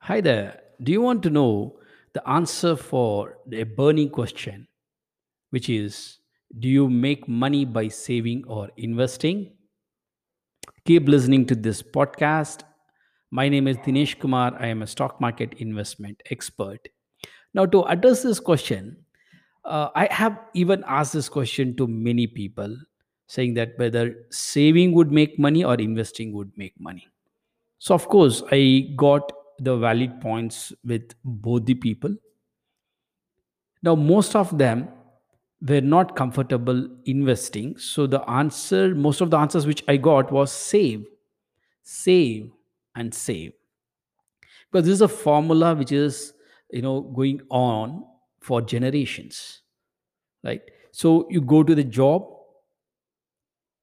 Hi there. Do you want to know the answer for a burning question, which is Do you make money by saving or investing? Keep listening to this podcast. My name is Dinesh Kumar. I am a stock market investment expert. Now, to address this question, uh, I have even asked this question to many people, saying that whether saving would make money or investing would make money. So, of course, I got the valid points with both the people Now, most of them were not comfortable investing. So, the answer, most of the answers which I got was save, save, and save. Because this is a formula which is, you know, going on for generations, right? So, you go to the job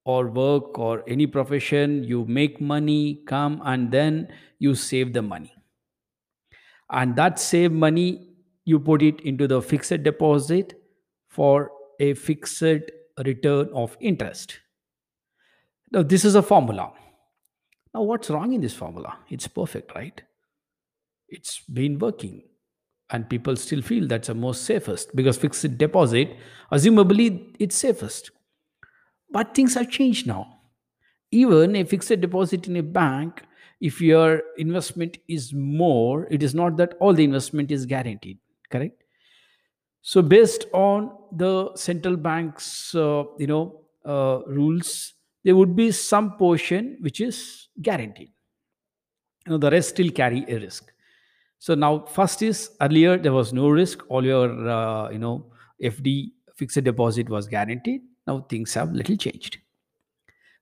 or work or any profession, you make money, come, and then you save the money. And that save money, you put it into the fixed deposit for a fixed return of interest. Now, this is a formula. Now, what's wrong in this formula? It's perfect, right? It's been working, and people still feel that's the most safest because fixed deposit, assumably, it's safest. But things have changed now. Even a fixed deposit in a bank, if your investment is more, it is not that all the investment is guaranteed, correct? So, based on the central bank's, uh, you know, uh, rules, there would be some portion which is guaranteed. You know, the rest still carry a risk. So now, first is earlier there was no risk. All your, uh, you know, FD fixed deposit was guaranteed. Now things have little changed.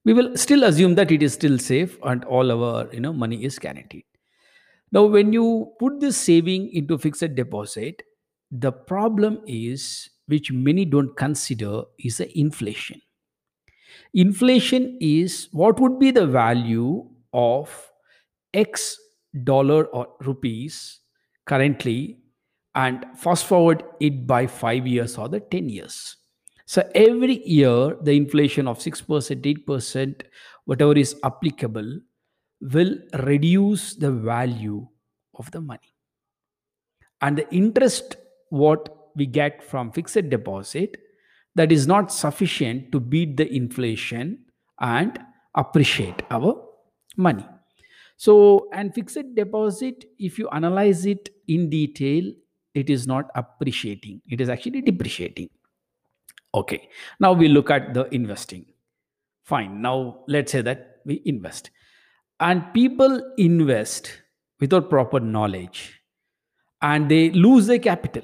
We will still assume that it is still safe and all our, you know, money is guaranteed. Now, when you put this saving into fixed deposit, the problem is, which many don't consider, is the inflation. Inflation is what would be the value of X dollar or rupees currently and fast forward it by 5 years or the 10 years. So every year the inflation of 6%, 8%, whatever is applicable will reduce the value of the money. And the interest what we get from fixed deposit that is not sufficient to beat the inflation and appreciate our money. So and fixed deposit if you analyze it in detail it is not appreciating. It is actually depreciating okay now we look at the investing. Fine now let's say that we invest. And people invest without proper knowledge and they lose their capital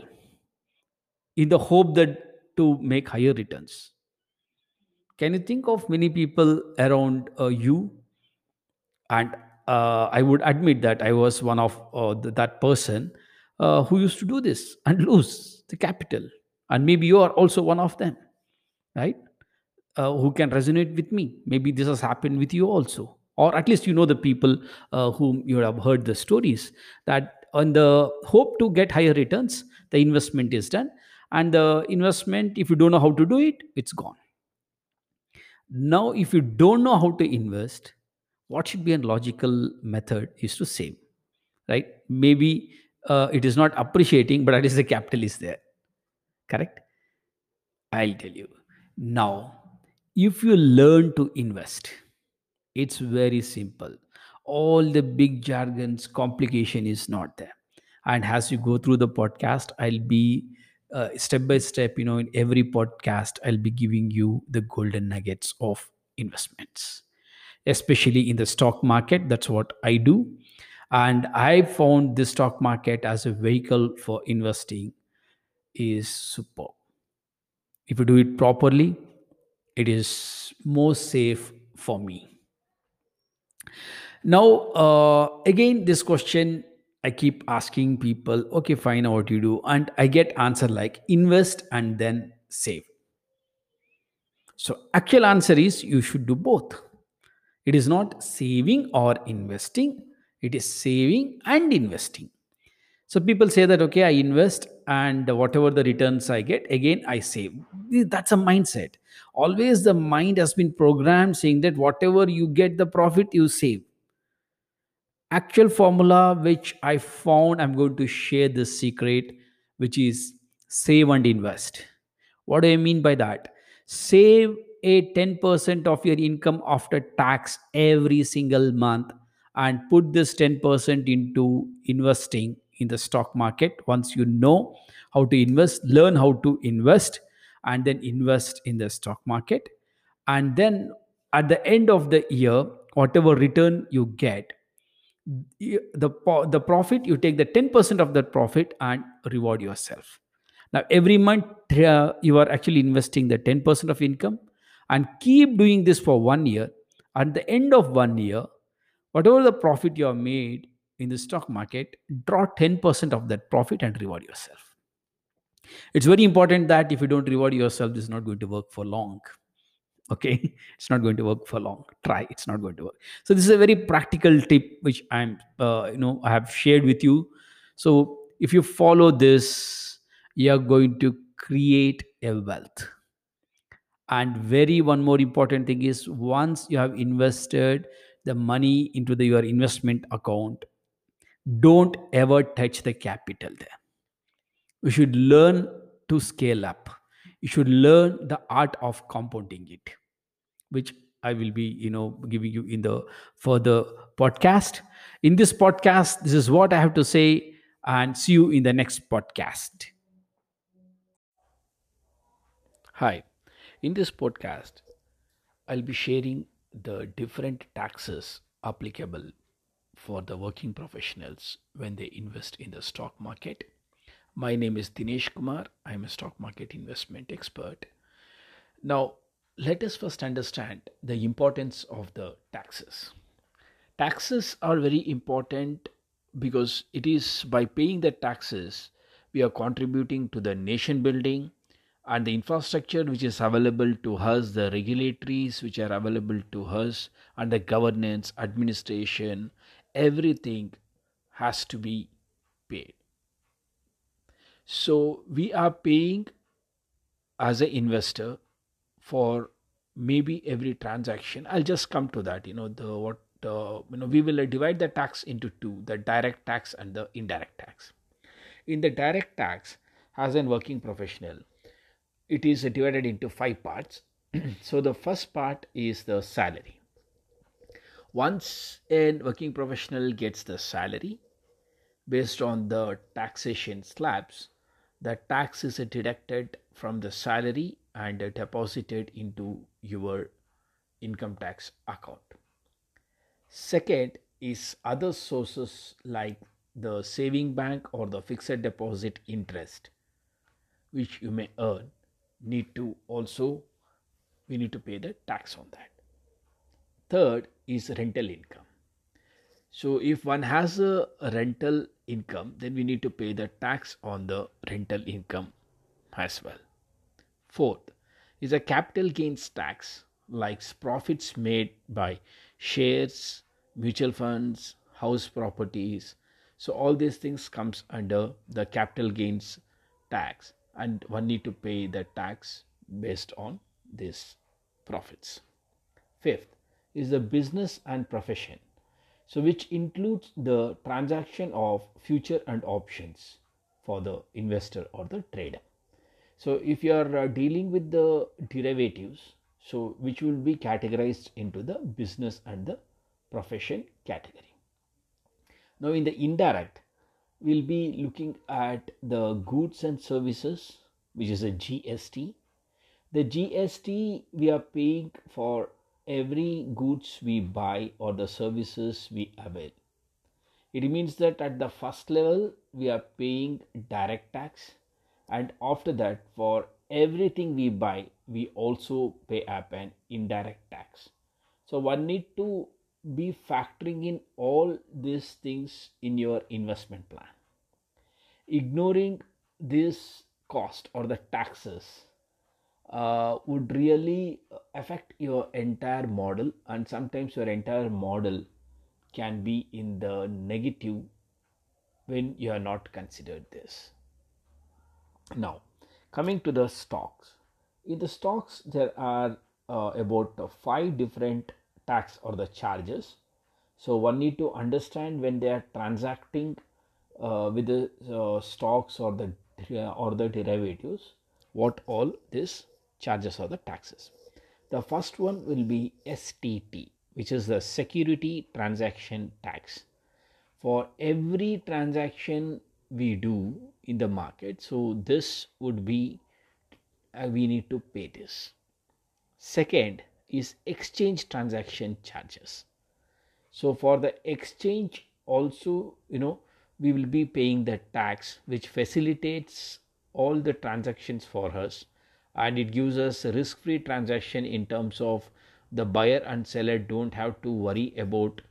in the hope that to make higher returns. Can you think of many people around uh, you? And uh, i would admit that i was one of uh, th- that person uh, who used to do this and lose the capital and maybe you are also one of them right? Uh, who can resonate with me. Maybe this has happened with you also. Or at least you know the people uh, whom you have heard the stories that on the hope to get higher returns the investment is done. And the investment if you don't know how to do it it's gone. Now if you don't know how to invest what should be a logical method is to save right? Maybe uh, it is not appreciating but at least the capital is there correct? I'll tell you. Now if you learn to invest it's very simple. All the big jargons complication is not there. And as you go through the podcast i'll be uh, step by step you know in every podcast i'll be giving you the golden nuggets of investments. Especially in the stock market that's what i do. And i found the stock market as a vehicle for investing is superb. If you do it properly it is more safe for me. Now uh, again this question i keep asking people okay fine what you do? And i get answer like invest and then save. So actual answer is you should do both. It is not saving or investing it is saving and investing. So people say that okay i invest and whatever the returns i get again i save that's a mindset always the mind has been programmed saying that whatever you get the profit you save actual formula which I found, I'm going to share this secret, which is save and invest. What do I mean by that? Save a 10% of your income after tax every single month and put this 10% into investing in the stock market. Once you know how to invest, learn how to invest, and then invest in the stock market. And then at the end of the year, whatever return you get, the the profit you take the 10% of that profit and reward yourself now every month uh, you are actually investing the 10% of income and keep doing this for one year at the end of one year whatever the profit you have made in the stock market draw 10% of that profit and reward yourself. It's very important that if you don't reward yourself this is not going to work for long okay? It's not going to work for long. Try it's not going to work. So this is a very practical tip which i'm uh, you know i have shared with you. So if you follow this you are going to create a wealth. And very one more important thing is once you have invested the money into the, your investment account don't ever touch the capital there. You should learn to scale up. You should learn the art of compounding it which i will be you know giving you in the further podcast. In this podcast this is what i have to say and see you in the next podcast. Hi. In this podcast i'll be sharing the different taxes applicable for the working professionals when they invest in the stock market. My name is dinesh kumar. I'm a stock market investment expert. Now, let us first understand the importance of the taxes. Taxes are very important because it is by paying the taxes we are contributing to the nation building and the infrastructure which is available to us, the regulatories which are available to us, and the governance, administration, everything has to be paid. So we are paying as an investor for maybe every transaction. I'll just come to that you know the what uh, you know we will divide the tax into two the direct tax and the indirect tax. In the direct tax as a working professional it is divided into five parts. So the first part is the salary once a working professional gets the salary based on the taxation slabs the tax is deducted from the salary and deposited into your income tax account. Second is other sources like the saving bank or the fixed deposit interest which you may earn need to also we need to pay the tax on that. Third is rental income. So if one has a rental income, then we need to pay the tax on the rental income as well. Fourth is a capital gains tax, like profits made by shares, mutual funds, house properties. So all these things comes under the capital gains tax, and one need to pay the tax based on these profits. Fifth is the business and profession, so which includes the transaction of future and options for the investor or the trader. So if you are uh, dealing with the derivatives so which will be categorized into the business and the profession category. Now in the indirect we'll be looking at the goods and services which is a gst the gst we are paying for every goods we buy or the services we avail. It means that at the first level we are paying direct tax and after that for everything we buy we also pay up an indirect tax. So one need to be factoring in all these things in your investment plan. Ignoring this cost or the taxes uh, would really affect your entire model and sometimes your entire model can be in the negative when you are not considered this now, coming to the stocks. In the stocks, there are uh, about uh, five different tax or the charges. so one need to understand when they are transacting uh, with the uh, stocks or the uh, or the derivatives what all these charges or the taxes. The first one will be STT which is the security transaction tax. For every transaction we do in the market so this would be uh, we need to pay this. Second is exchange transaction charges. So for the exchange also you know we will be paying the tax which facilitates all the transactions for us and it gives us a risk free transaction in terms of the buyer and seller don't have to worry about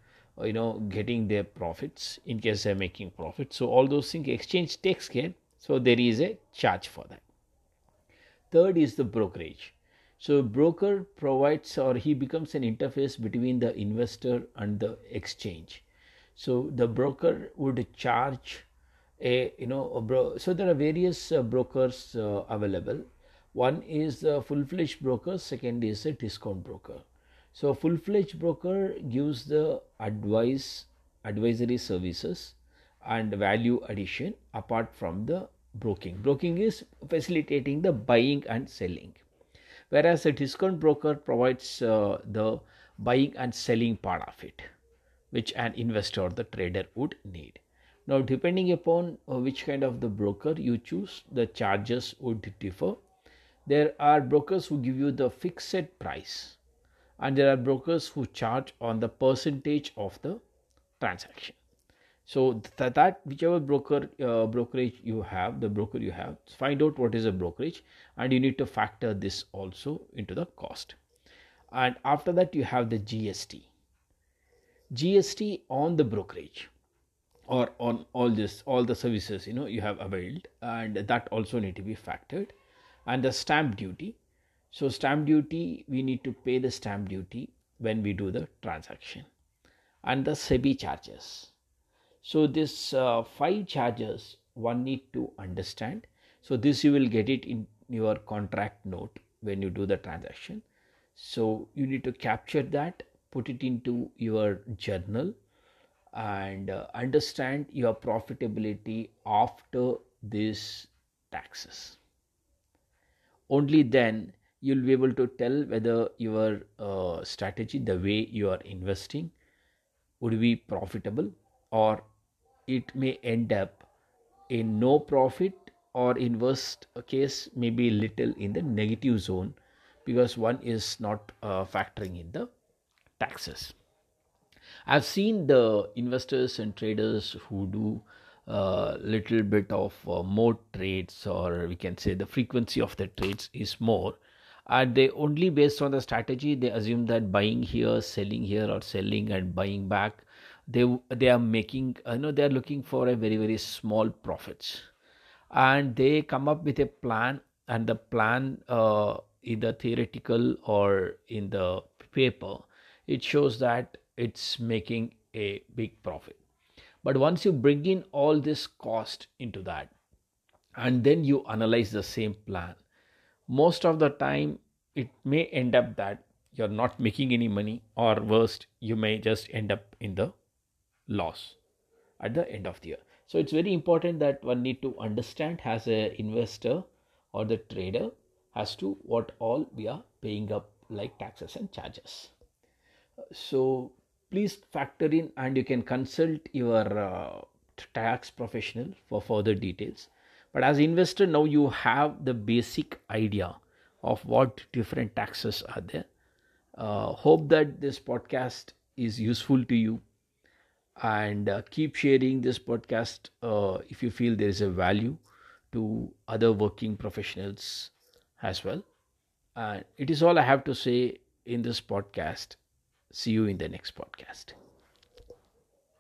you know getting their profits in case they're making profits. So all those things exchange takes care. So there is a charge for that. Third is the brokerage. So broker provides or he becomes an interface between the investor and the exchange. So the broker would charge a you know a bro- so there are various uh, brokers uh, available one is the full-fledged broker second is a discount broker. So full-fledged broker gives the advice advisory services and value addition apart from the broking. Broking is facilitating the buying and selling. Whereas a discount broker provides uh, the buying and selling part of it which an investor or the trader would need. Now depending upon uh, which kind of the broker you choose the charges would differ there are brokers who give you the fixed price and there are brokers who charge on the percentage of the transaction. So that, that whichever broker uh, brokerage you have the broker you have find out what is a brokerage and you need to factor this also into the cost. And after that you have the gst gst on the brokerage or on all this all the services you know you have availed and that also need to be factored and the stamp duty so stamp duty, we need to pay the stamp duty when we do the transaction and the SEBI charges. So this uh, five charges one need to understand. So this you will get it in your contract note when you do the transaction. So you need to capture that, put it into your journal and uh, understand your profitability after these taxes. Only then you'll be able to tell whether your uh, strategy the way you are investing would be profitable or it may end up in no profit or in worst case maybe little in the negative zone because one is not uh, factoring in the taxes. I've seen the investors and traders who do uh, little bit of uh, more trades or we can say the frequency of the trades is more. And they only based on the strategy they assume that buying here selling here or selling and buying back they they are making you know they are looking for a very very small profits. And they come up with a plan and the plan uh, either theoretical or in the paper it shows that it's making a big profit but once you bring in all this cost into that and then you analyze the same plan most of the time it may end up that you're not making any money or worst you may just end up in the loss at the end of the year. So it's very important that one need to understand as a investor or the trader as to what all we are paying up like taxes and charges. So please factor in and you can consult your uh, tax professional for further details. But as investor now you have the basic idea of what different taxes are there. Uh, hope that this podcast is useful to you and uh, keep sharing this podcast uh, if you feel there is a value to other working professionals as well. And it is all i have to say in this podcast see you in the next podcast